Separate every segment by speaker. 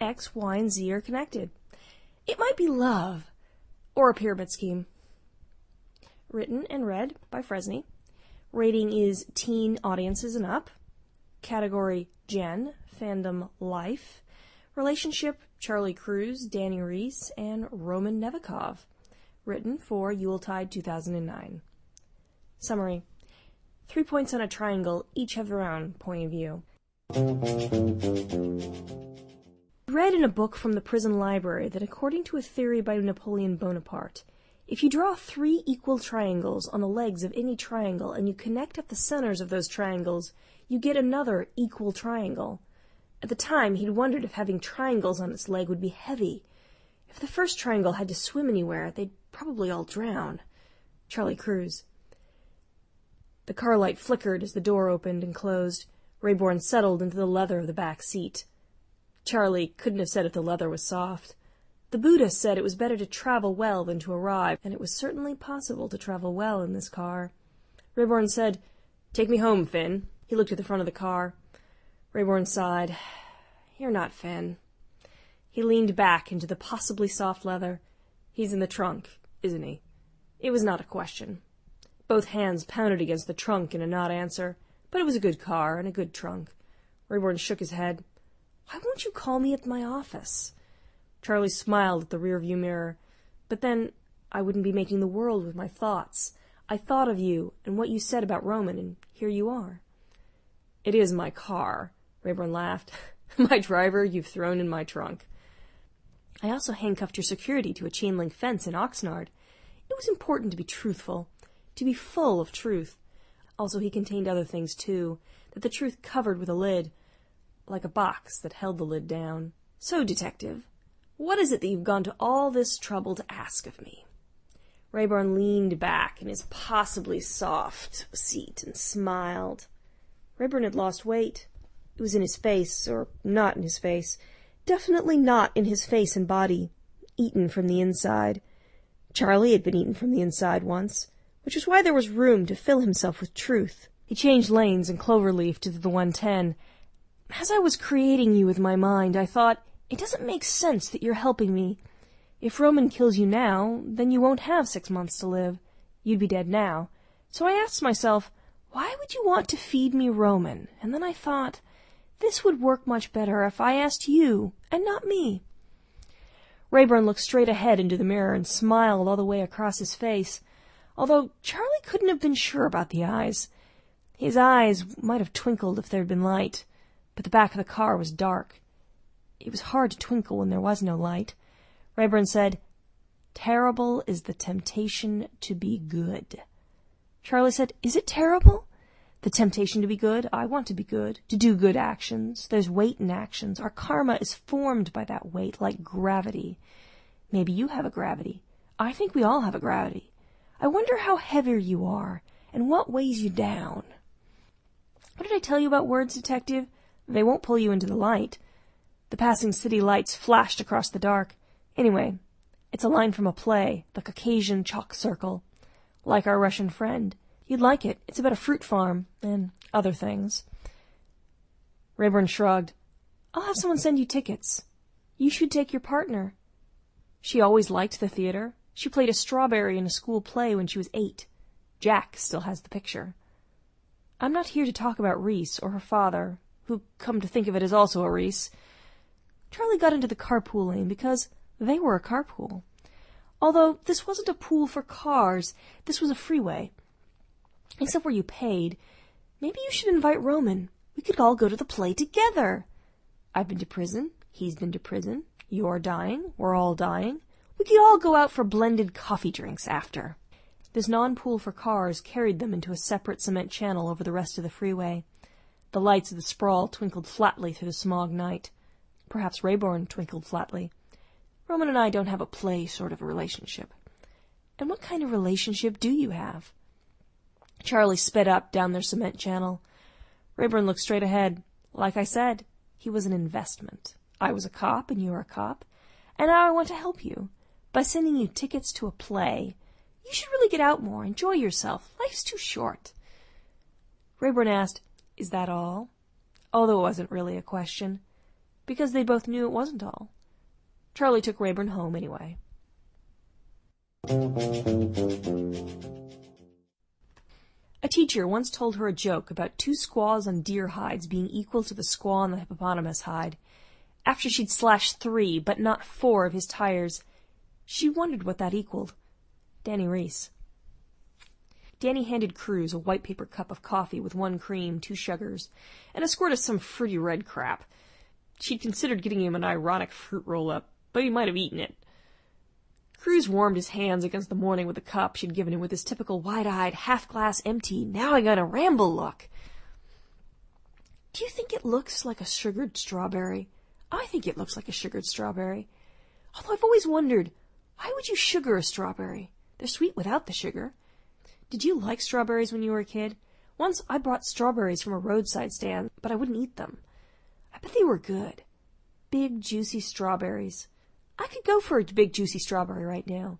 Speaker 1: X, Y, and Z are connected. It might be love or a pyramid scheme. Written and read by Fresney. Rating is teen audiences and up. Category Gen, fandom life. Relationship Charlie Crews, Dani Reese, and Roman Nevikov. Written for Yuletide 2009. Summary. Three points on a triangle each have their own point of view. Read in a book from the prison library that according to a theory by Napoleon Bonaparte, if you draw three equal triangles on the legs of any triangle and you connect up the centers of those triangles, you get another equal triangle. At the time, he'd wondered if having triangles on its leg would be heavy. If the first triangle had to swim anywhere, they'd probably all drown. Charlie Crews. The car light flickered as the door opened and closed. Rayborn settled into the leather of the back seat. Charlie couldn't have said if the leather was soft. The Buddha said it was better to travel well than to arrive, and it was certainly possible to travel well in this car. Rayborn said, Take me home, Finn. He looked at the front of the car. Rayborn sighed. You're not Finn. He leaned back into the possibly soft leather. He's in the trunk, isn't he? It was not a question. Both hands pounded against the trunk in a not answer, but it was a good car and a good trunk. Rayborn shook his head. Why won't you call me at my office? Charlie smiled at the rearview mirror. But then I wouldn't be making the world with my thoughts. I thought of you and what you said about Roman, and here you are. It is my car, Rayborn laughed. my driver you've thrown in my trunk. I also handcuffed your security to a chain link fence in Oxnard. It was important to be truthful, to be full of truth. Also, he contained other things, too, that the truth covered with a lid, like a box that held the lid down. So, detective, what is it that you've gone to all this trouble to ask of me? Rayborn leaned back in his possibly soft seat and smiled. Rayborn had lost weight. It was in his face, or not in his face. Definitely not in his face and body. Eaten from the inside. Charlie had been eaten from the inside once, which was why there was room to fill himself with truth. He changed lanes and Cloverleaf to the 110. As I was creating you with my mind, I thought, it doesn't make sense that you're helping me. If Roman kills you now, then you won't have six months to live. You'd be dead now. So I asked myself, why would you want to feed me Roman? And then I thought, this would work much better if I asked you, and not me. Rayborn looked straight ahead into the mirror and smiled all the way across his face, although Charlie couldn't have been sure about the eyes. His eyes might have twinkled if there had been light, but the back of the car was dark. It was hard to twinkle when there was no light. Rayborn said, Terrible is the temptation to be good. Charlie said, Is it terrible? The temptation to be good? I want to be good, to do good actions. There's weight in actions. Our karma is formed by that weight, like gravity. Maybe you have a gravity. I think we all have a gravity. I wonder how heavier you are, and what weighs you down. What did I tell you about words, detective? They won't pull you into the light. The passing city lights flashed across the dark. Anyway, it's a line from a play, The Caucasian Chalk Circle. Like our Russian friend. You'd like it. It's about a fruit farm, and other things. Rayborn shrugged. I'll have someone send you tickets. You should take your partner. She always liked the theater. She played a strawberry in a school play when she was eight. Jack still has the picture. I'm not here to talk about Reese or her father, who, come to think of it, is also a Reese. Charlie got into the carpool lane because they were a carpool. Although this wasn't a pool for cars, this was a freeway. Except where you paid. Maybe you should invite Roman. We could all go to the play together. I've been to prison. He's been to prison. You're dying. We're all dying. We could all go out for blended coffee drinks after. This non-pool for cars carried them into a separate cement channel over the rest of the freeway. The lights of the sprawl twinkled flatly through the smog night. Perhaps Rayborn twinkled flatly. Roman and I don't have a play sort of a relationship. And what kind of relationship do you have? Charlie sped up down their cement channel. Rayborn looked straight ahead. Like I said, he was an investment. I was a cop and you're a cop. And now I want to help you. By sending you tickets to a play. You should really get out more. Enjoy yourself. Life's too short. Rayborn asked, Is that all? Although it wasn't really a question. because they both knew it wasn't all. Charlie took Rayborn home anyway. A teacher once told her a joke about two squaws on deer hides being equal to the squaw on the hippopotamus hide. After she'd slashed three, but not four, of his tires, she wondered what that equaled. Dani Reese. Dani handed Crews a white paper cup of coffee with one cream, two sugars, and a squirt of some fruity red crap. She'd considered getting him an ironic fruit roll-up, but he might have eaten it. Crews warmed his hands against the morning with the cup she'd given him with his typical wide-eyed, half-glass empty, now I gotta ramble look. Do you think it looks like a sugared strawberry? I think it looks like a sugared strawberry. Although I've always wondered, why would you sugar a strawberry? They're sweet without the sugar. Did you like strawberries when you were a kid? Once I bought strawberries from a roadside stand, but I wouldn't eat them. I bet they were good. Big, juicy strawberries. I could go for a big juicy strawberry right now.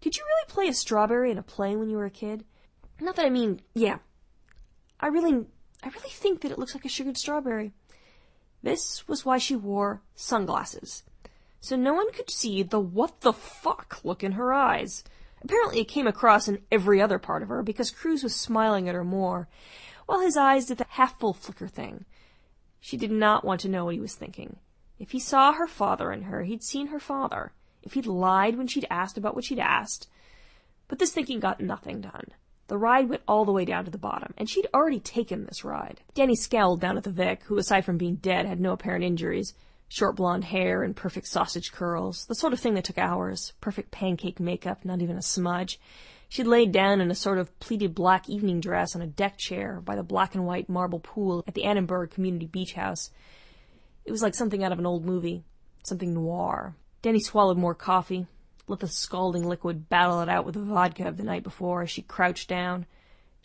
Speaker 1: Did you really play a strawberry in a play when you were a kid? Not that I mean, yeah. I really, I really think that it looks like a sugared strawberry. This was why she wore sunglasses. So no one could see the what the fuck look in her eyes. Apparently it came across in every other part of her because Crews was smiling at her more, while his eyes did the half full flicker thing. She did not want to know what he was thinking. If he saw her father in her, he'd seen her father. If he'd lied when she'd asked about what she'd asked. But this thinking got nothing done. The ride went all the way down to the bottom, and she'd already taken this ride. Dani scowled down at the Vic, who aside from being dead had no apparent injuries. Short blonde hair and perfect sausage curls. The sort of thing that took hours. Perfect pancake makeup, not even a smudge. She'd laid down in a sort of pleated black evening dress on a deck chair by the black and white marble pool at the Annenberg Community Beach House. It was like something out of an old movie, something noir. Dani swallowed more coffee, let the scalding liquid battle it out with the vodka of the night before as she crouched down.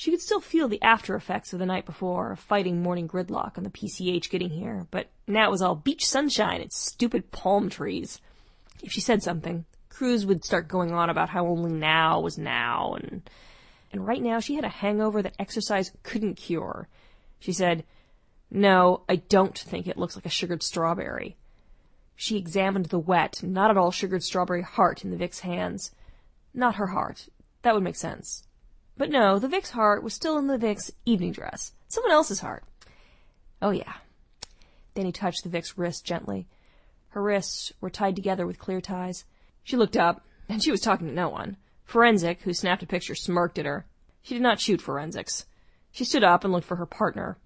Speaker 1: She could still feel the after effects of the night before, fighting morning gridlock on the PCH getting here, but now it was all beach sunshine and stupid palm trees. If she said something, Crews would start going on about how only now was now, and and right now she had a hangover that exercise couldn't cure. She said, no, I don't think it looks like a sugared strawberry. She examined the wet, not at all sugared strawberry heart in the Vic's hands. Not her heart. That would make sense. But no, the Vic's heart was still in the Vic's evening dress. Someone else's heart. Oh yeah. Then he touched the Vic's wrist gently. Her wrists were tied together with clear ties. She looked up, and she was talking to no one. Forensic, who snapped a picture, smirked at her. She did not shoot forensics. She stood up and looked for her partner.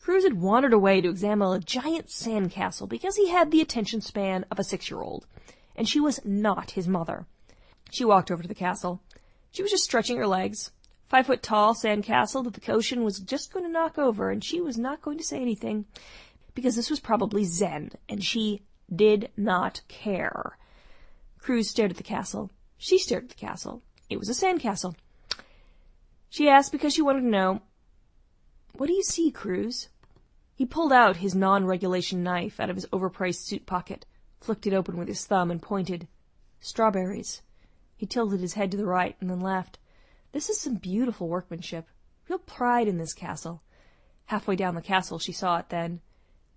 Speaker 1: Crews had wandered away to examine a giant sandcastle because he had the attention span of a six-year-old, and she was not his mother. She walked over to the castle. She was just stretching her legs. Five foot tall sandcastle that the ocean was just going to knock over, and she was not going to say anything because this was probably Zen, and she did not care. Crews stared at the castle. She stared at the castle. It was a sandcastle. She asked because she wanted to know, What do you see, Crews? He pulled out his non-regulation knife out of his overpriced suit pocket, flicked it open with his thumb, and pointed. Strawberries. He tilted his head to the right and then laughed. This is some beautiful workmanship. Real pride in this castle. Halfway down the castle she saw it then.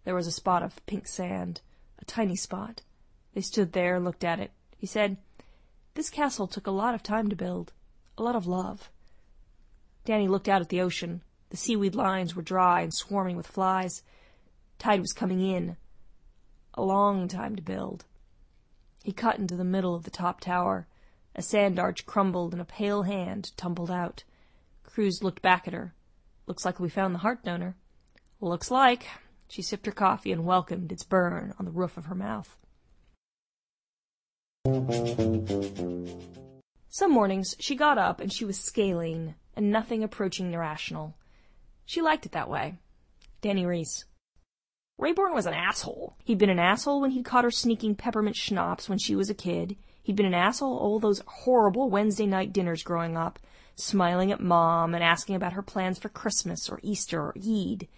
Speaker 1: There was a spot of pink sand. A tiny spot. They stood there and looked at it. He said, This castle took a lot of time to build. A lot of love. Dani looked out at the ocean. The seaweed lines were dry and swarming with flies. Tide was coming in. A long time to build. He cut into the middle of the top tower. A sand arch crumbled and a pale hand tumbled out. Crews looked back at her. Looks like we found the heart donor. Looks like. She sipped her coffee and welcomed its burn on the roof of her mouth. Some mornings she got up and she was scaling, and nothing approaching irrational. She liked it that way. Dani Reese. Rayborn was an asshole. He'd been an asshole when he'd caught her sneaking peppermint schnapps when she was a kid. He'd been an asshole all those horrible Wednesday night dinners growing up, smiling at Mom and asking about her plans for Christmas or Easter or Eid.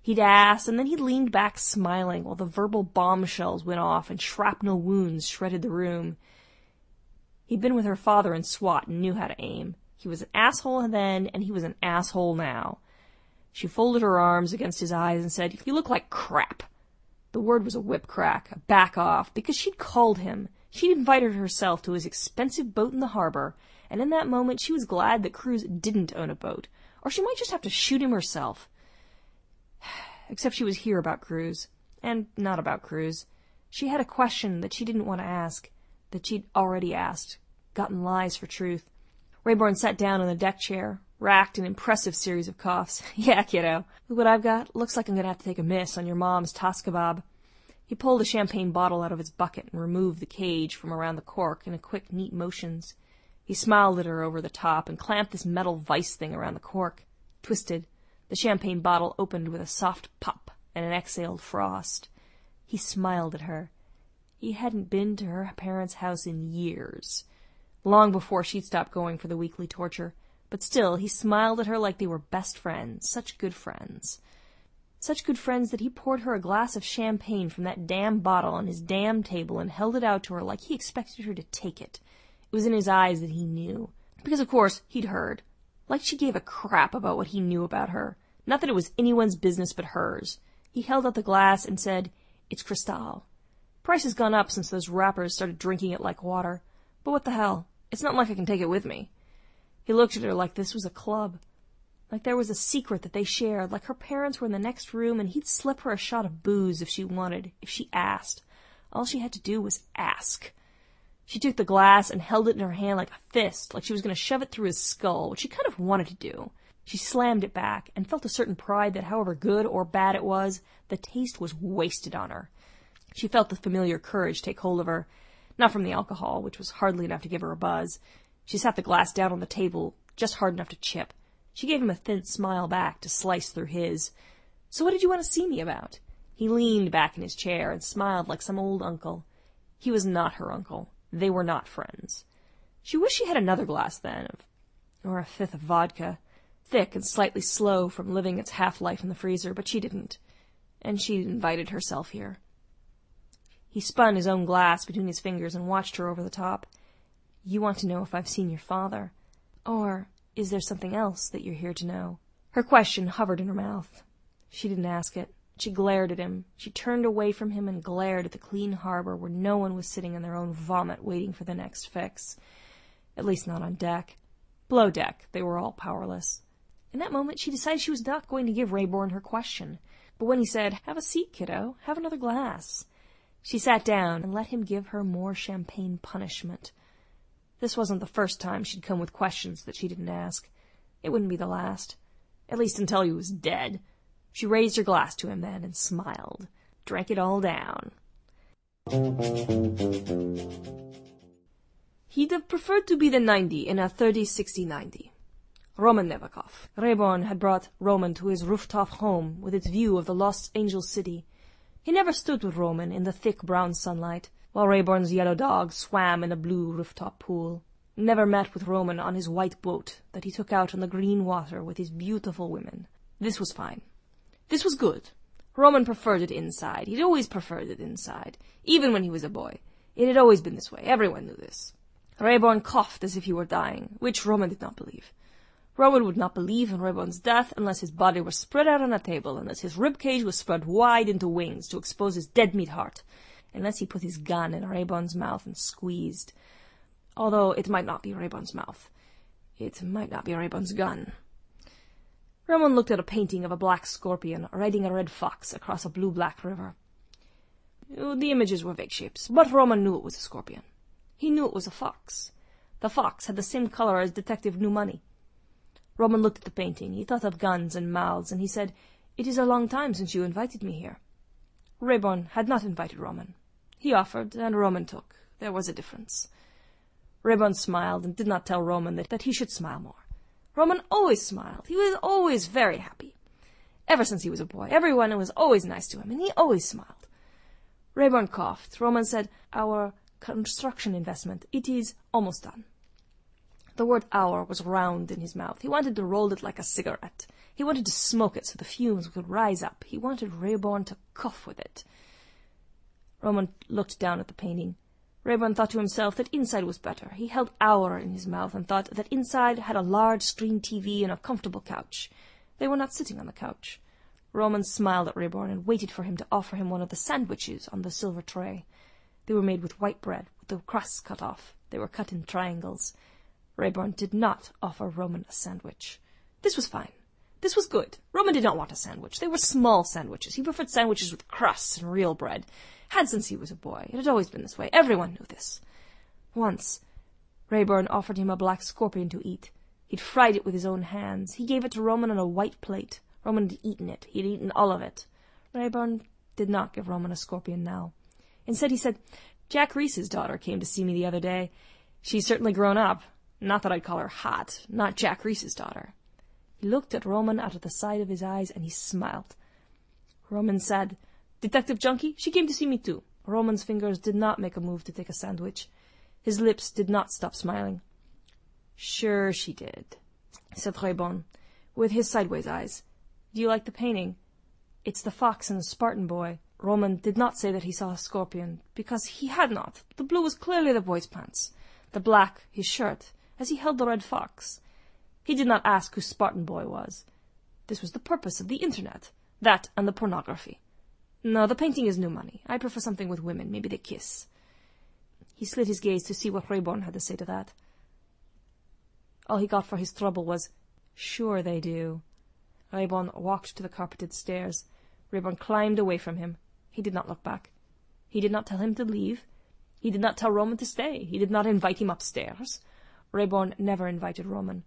Speaker 1: He'd ask, and then he'd leaned back smiling while the verbal bombshells went off and shrapnel wounds shredded the room. He'd been with her father in SWAT and knew how to aim. He was an asshole then, and he was an asshole now. She folded her arms against his eyes and said, You look like crap. The word was a whip crack, a back off, because she'd called him. She'd invited herself to his expensive boat in the harbor, and in that moment she was glad that Crews didn't own a boat, or she might just have to shoot him herself. Except she was here about Crews, and not about Crews. She had a question that she didn't want to ask, that she'd already asked, gotten lies for truth. Rayborn sat down on the deck chair, racked an impressive series of coughs. yeah, kiddo. What I've got. Looks like I'm gonna have to take a miss on your mom's toss kebab. He pulled a champagne bottle out of its bucket and removed the cage from around the cork in quick, neat motions. He smiled at her over the top and clamped this metal vice thing around the cork. Twisted. The champagne bottle opened with a soft pop and an exhaled frost. He smiled at her. He hadn't been to her parents' house in years. Long before she'd stopped going for the weekly torture. But still, he smiled at her like they were best friends, such good friends. Such good friends that he poured her a glass of champagne from that damn bottle on his damn table and held it out to her like he expected her to take it. It was in his eyes that he knew. Because, of course, he'd heard. Like she gave a crap about what he knew about her. Not that it was anyone's business but hers. He held out the glass and said, It's Cristal. Price has gone up since those rappers started drinking it like water. But what the hell? It's not like I can take it with me. He looked at her like this was a club. Like there was a secret that they shared, like her parents were in the next room and he'd slip her a shot of booze if she wanted, if she asked. All she had to do was ask. She took the glass and held it in her hand like a fist, like she was going to shove it through his skull, which she kind of wanted to do. She slammed it back and felt a certain pride that however good or bad it was, the taste was wasted on her. She felt the familiar courage take hold of her, not from the alcohol, which was hardly enough to give her a buzz. She sat the glass down on the table, just hard enough to chip. She gave him a thin smile back to slice through his. So what did you want to see me about? He leaned back in his chair and smiled like some old uncle. He was not her uncle. They were not friends. She wished she had another glass then, of, or a fifth of vodka, thick and slightly slow from living its half-life in the freezer, but she didn't. And she invited herself here. He spun his own glass between his fingers and watched her over the top. You want to know if I've seen your father. Or is there something else that you're here to know? Her question hovered in her mouth. She didn't ask it. She glared at him. She turned away from him and glared at the clean harbor where no one was sitting in their own vomit waiting for the next fix. At least not on deck. Below deck, they were all powerless. In that moment, she decided she was not going to give Rayborn her question. But when he said, Have a seat, kiddo. Have another glass, she sat down and let him give her more champagne punishment. This wasn't the first time she'd come with questions that she didn't ask. It wouldn't be the last. At least until he was dead. She raised her glass to him then and smiled. Drank it all down. He'd have preferred to be the 90 in a 30-60-90. Roman Nevikov. Rayborn had brought Roman to his rooftop home with its view of the Lost Angel City. He never stood with Roman in the thick brown sunlight, while Rayborn's yellow dog swam in a blue rooftop pool. Never met with Roman on his white boat that he took out on the green water with his beautiful women. This was fine. This was good. Roman preferred it inside. He'd always preferred it inside, even when he was a boy. It had always been this way. Everyone knew this. Rayborn coughed as if he were dying, which Roman did not believe. Roman would not believe in Rayborn's death unless his body was spread out on a table, unless his rib cage was spread wide into wings to expose his dead meat heart, unless he put his gun in Rayborn's mouth and squeezed. Although it might not be Rayborn's mouth. It might not be Rayborn's gun. Roman looked at a painting of a black scorpion riding a red fox across a blue-black river. Oh, the images were vague shapes, but Roman knew it was a scorpion. He knew it was a fox. The fox had the same color as Detective New Money. Roman looked at the painting. He thought of guns and mouths, and he said, It is a long time since you invited me here. Rayborn had not invited Roman. He offered, and Roman took. There was a difference. Rayborn smiled and did not tell Roman that, that he should smile more. Roman always smiled. He was always very happy. Ever since he was a boy, everyone was always nice to him, and he always smiled. Rayborn coughed. Roman said, Our construction investment, it is almost done. The word our was round in his mouth. He wanted to roll it like a cigarette. He wanted to smoke it so the fumes would rise up. He wanted Rayborn to cough with it. Roman looked down at the painting. Rayborn thought to himself that inside was better. He held Our in his mouth and thought that inside had a large screen TV and a comfortable couch. They were not sitting on the couch. Roman smiled at Rayborn and waited for him to offer him one of the sandwiches on the silver tray. They were made with white bread, with the crusts cut off. They were cut in triangles. Rayborn did not offer Roman a sandwich. This was fine. This was good. Roman did not want a sandwich. They were small sandwiches. He preferred sandwiches with crusts and real bread. Had since he was a boy. It had always been this way. Everyone knew this. Once, Rayborn offered him a black scorpion to eat. He'd fried it with his own hands. He gave it to Roman on a white plate. Roman had eaten it. He had eaten all of it. Rayborn did not give Roman a scorpion now. Instead, he said, Jack Reese's daughter came to see me the other day. She's certainly grown up. Not that I'd call her hot. Not Jack Reese's daughter. He looked at Roman out of the side of his eyes, and he smiled. Roman said, Detective Junkie, she came to see me too. Roman's fingers did not make a move to take a sandwich. His lips did not stop smiling. Sure she did, said Rayborn, with his sideways eyes. Do you like the painting? It's the fox and the Spartan boy. Roman did not say that he saw a scorpion, because he had not. The blue was clearly the boy's pants, the black his shirt, as he held the red fox. He did not ask who Spartan Boy was. This was the purpose of the Internet. That and the pornography. No, the painting is new money. I prefer something with women. Maybe they kiss. He slid his gaze to see what Rayborn had to say to that. All he got for his trouble was, Sure they do. Rayborn walked to the carpeted stairs. Rayborn climbed away from him. He did not look back. He did not tell him to leave. He did not tell Roman to stay. He did not invite him upstairs. Rayborn never invited Roman.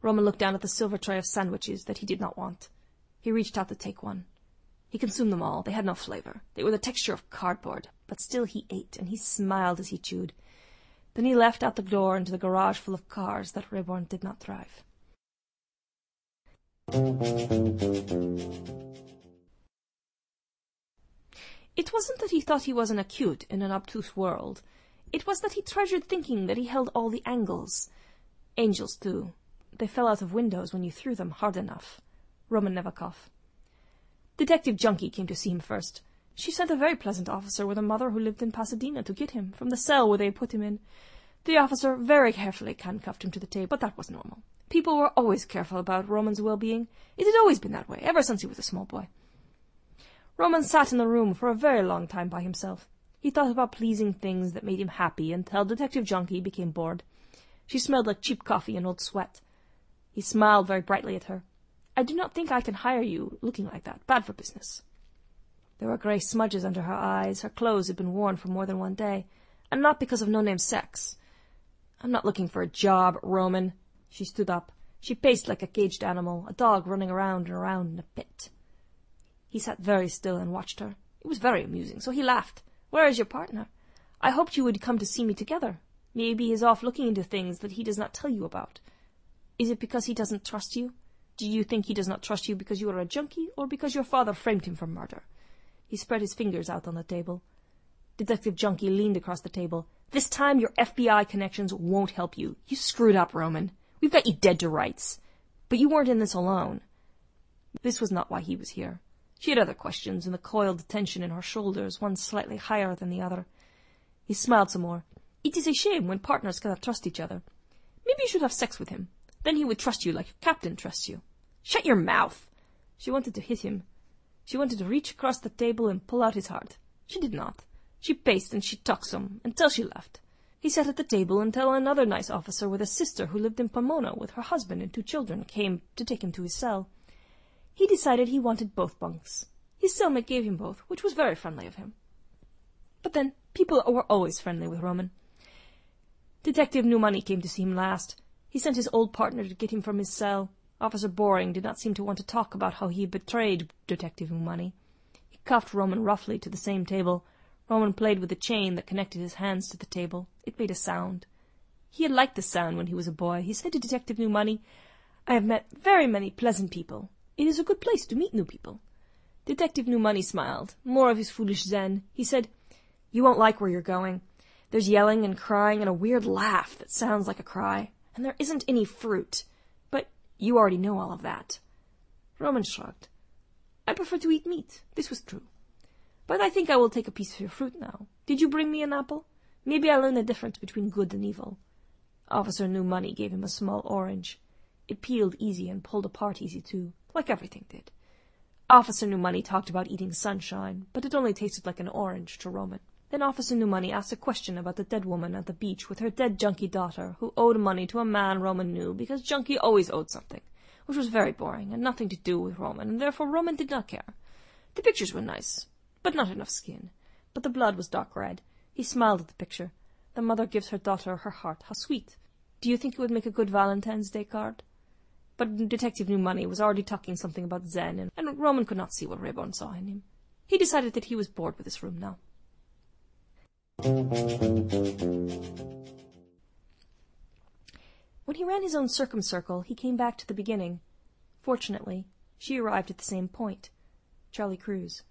Speaker 1: Roman looked down at the silver tray of sandwiches that he did not want. He reached out to take one. He consumed them all. They had no flavor. They were the texture of cardboard. But still he ate, and he smiled as he chewed. Then he left out the door into the garage full of cars that Rayborn did not drive. It wasn't that he thought he was an acute in an obtuse world. It was that he treasured thinking that he held all the angles. Angels, too. They fell out of windows when you threw them hard enough. Roman Nevikov. Detective Junkie came to see him first. She sent a very pleasant officer with a mother who lived in Pasadena to get him from the cell where they had put him in. The officer very carefully handcuffed him to the table, but that was normal. People were always careful about Roman's well-being. It had always been that way, ever since he was a small boy. Roman sat in the room for a very long time by himself. He thought about pleasing things that made him happy until Detective Junkie became bored. She smelled like cheap coffee and old sweat. He smiled very brightly at her. I do not think I can hire you looking like that. Bad for business. There were grey smudges under her eyes. Her clothes had been worn for more than one day, and not because of no-name sex. I'm not looking for a job, Roman. She stood up. She paced like a caged animal, a dog running around and around in a pit. He sat very still and watched her. It was very amusing, so he laughed. Where is your partner? I hoped you would come to see me together. Maybe he is off looking into things that he does not tell you about. Is it because he doesn't trust you? Do you think he does not trust you because you are a junkie, or because your father framed him for murder? He spread his fingers out on the table. Detective Junkie leaned across the table. This time your FBI connections won't help you. You screwed up, Roman. We've got you dead to rights. But you weren't in this alone. This was not why he was here. She had other questions, and the coiled tension in her shoulders, one slightly higher than the other. He smiled some more. It is a shame when partners cannot trust each other. Maybe you should have sex with him. Then he would trust you like your captain trusts you. Shut your mouth! She wanted to hit him. She wanted to reach across the table and pull out his heart. She did not. She paced and she talked some, until she left. He sat at the table until another nice officer with a sister who lived in Pomona with her husband and two children came to take him to his cell. He decided he wanted both bunks. His cellmate gave him both, which was very friendly of him. But then, people were always friendly with Roman. Detective Newmoney came to see him last. He sent his old partner to get him from his cell. Officer Boring did not seem to want to talk about how he betrayed Detective Newmoney. He cuffed Roman roughly to the same table. Roman played with the chain that connected his hands to the table. It made a sound. He had liked the sound when he was a boy. He said to Detective Newmoney, I have met very many pleasant people. It is a good place to meet new people. Detective Newmoney smiled, more of his foolish zen. He said, You won't like where you're going. There's yelling and crying and a weird laugh that sounds like a cry, and there isn't any fruit. But you already know all of that. Roman shrugged. I prefer to eat meat. This was true. But I think I will take a piece of your fruit now. Did you bring me an apple? Maybe I'll learn the difference between good and evil. Officer Newmoney gave him a small orange. It peeled easy and pulled apart easy, too like everything did. Officer New Money talked about eating sunshine, but it only tasted like an orange to Roman. Then Officer New Money asked a question about the dead woman at the beach with her dead junkie daughter, who owed money to a man Roman knew because junkie always owed something, which was very boring and nothing to do with Roman, and therefore Roman did not care. The pictures were nice, but not enough skin. But the blood was dark red. He smiled at the picture. The mother gives her daughter her heart. How sweet. Do you think it would make a good Valentine's Day card? But Detective New Money was already talking something about Zen, and, Roman could not see what Rayborn saw in him. He decided that he was bored with his room now. When he ran his own circumcircle, he came back to the beginning. Fortunately, she arrived at the same point. Charlie Crews.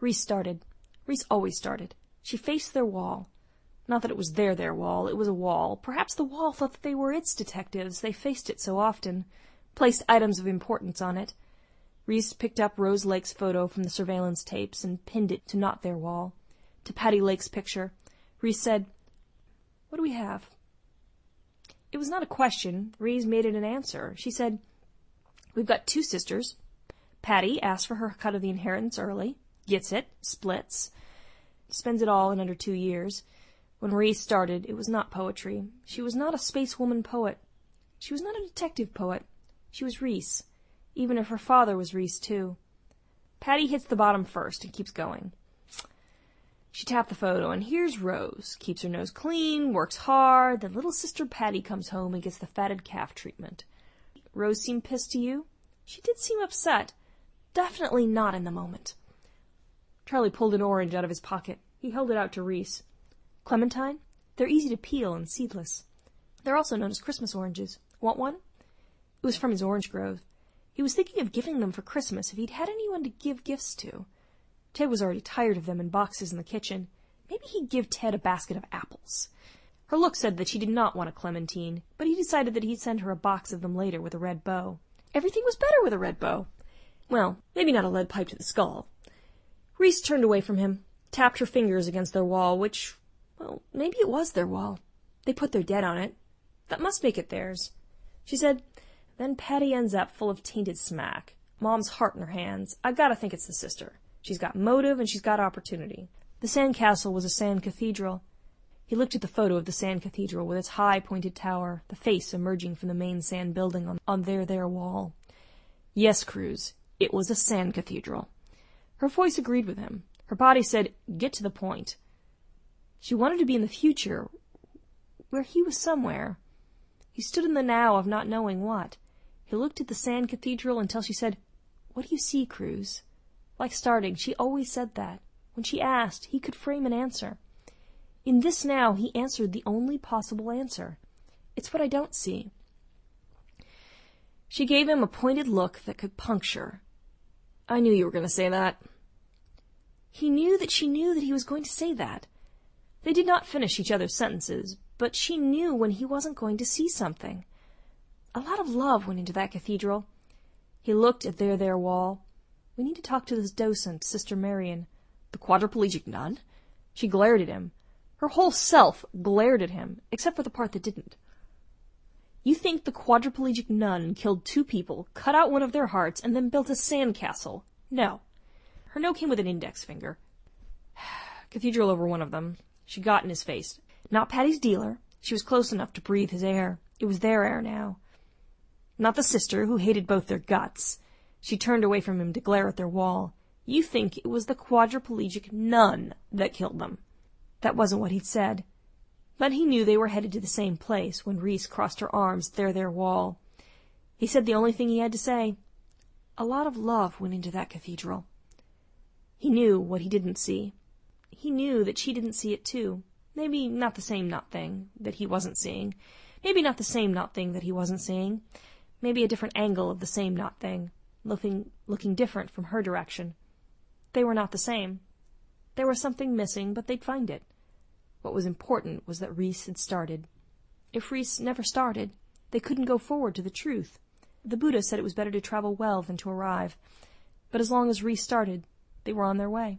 Speaker 1: Reese started. Reese always started. She faced their wall. Not that it was their their wall, it was a wall. Perhaps the wall thought that they were its detectives, they faced it so often. Placed items of importance on it. Reese picked up Rose Lake's photo from the surveillance tapes and pinned it to not their wall. To Patty Lake's picture. Reese said, What do we have? It was not a question. Reese made it an answer. She said, We've got two sisters. Patty asked for her cut of the inheritance early, gets it, splits, spends it all in under two years. When Reese started, it was not poetry. She was not a spacewoman poet. She was not a detective poet. She was Reese even if her father was Reese too. Patty hits the bottom first and keeps going. She tapped the photo, and here's Rose. Keeps her nose clean, works hard. Then little sister Patty comes home and gets the fatted calf treatment. Rose seemed pissed to you? She did seem upset. Definitely not in the moment. Charlie pulled an orange out of his pocket. He held it out to Reese. Clementine? They're easy to peel and seedless. They're also known as Christmas oranges. Want one? It was from his orange grove. He was thinking of giving them for Christmas if he'd had anyone to give gifts to. Ted was already tired of them in boxes in the kitchen. Maybe he'd give Ted a basket of apples. Her look said that she did not want a clementine, but he decided that he'd send her a box of them later with a red bow. Everything was better with a red bow. Well, maybe not a lead pipe to the skull. Reese turned away from him, tapped her fingers against their wall, which, well, maybe it was their wall. They put their dead on it. That must make it theirs. She said, then Patty ends up full of tainted smack. Mom's heart in her hands. I gotta think it's the sister. She's got motive and she's got opportunity. The sand castle was a sand cathedral. He looked at the photo of the sand cathedral with its high pointed tower, the face emerging from the main sand building on, on their there wall. Yes, Crews, it was a sand cathedral. Her voice agreed with him. Her body said, get to the point. She wanted to be in the future, where he was somewhere. He stood in the now of not knowing what. He looked at the sand cathedral until she said, What do you see, Crews? Like starting, she always said that. When she asked, he could frame an answer. In this now, he answered the only possible answer. It's what I don't see. She gave him a pointed look that could puncture. I knew you were going to say that. He knew that she knew that he was going to say that. They did not finish each other's sentences, but she knew when he wasn't going to see something. A lot of love went into that cathedral. He looked at their there wall. We need to talk to this docent, Sister Marion. The quadriplegic nun? She glared at him. Her whole self glared at him, except for the part that didn't. You think the quadriplegic nun killed two people, cut out one of their hearts, and then built a sand castle? No. Her no came with an index finger. Cathedral over one of them. She got in his face. Not Patty's dealer. She was close enough to breathe his air. It was their air now not the sister who hated both their guts. She turned away from him to glare at their wall. You think it was the quadriplegic nun that killed them. That wasn't what he'd said. But he knew they were headed to the same place when Reese crossed her arms there their wall. He said the only thing he had to say. A lot of love went into that cathedral. He knew what he didn't see. He knew that she didn't see it too. Maybe not the same not thing that he wasn't seeing. Maybe not the same not thing that he wasn't seeing maybe a different angle of the same not thing, looking, looking different from her direction. They were not the same. There was something missing, but they'd find it. What was important was that Reese had started. If Reese never started, they couldn't go forward to the truth. The Buddha said it was better to travel well than to arrive. But as long as Reese started, they were on their way.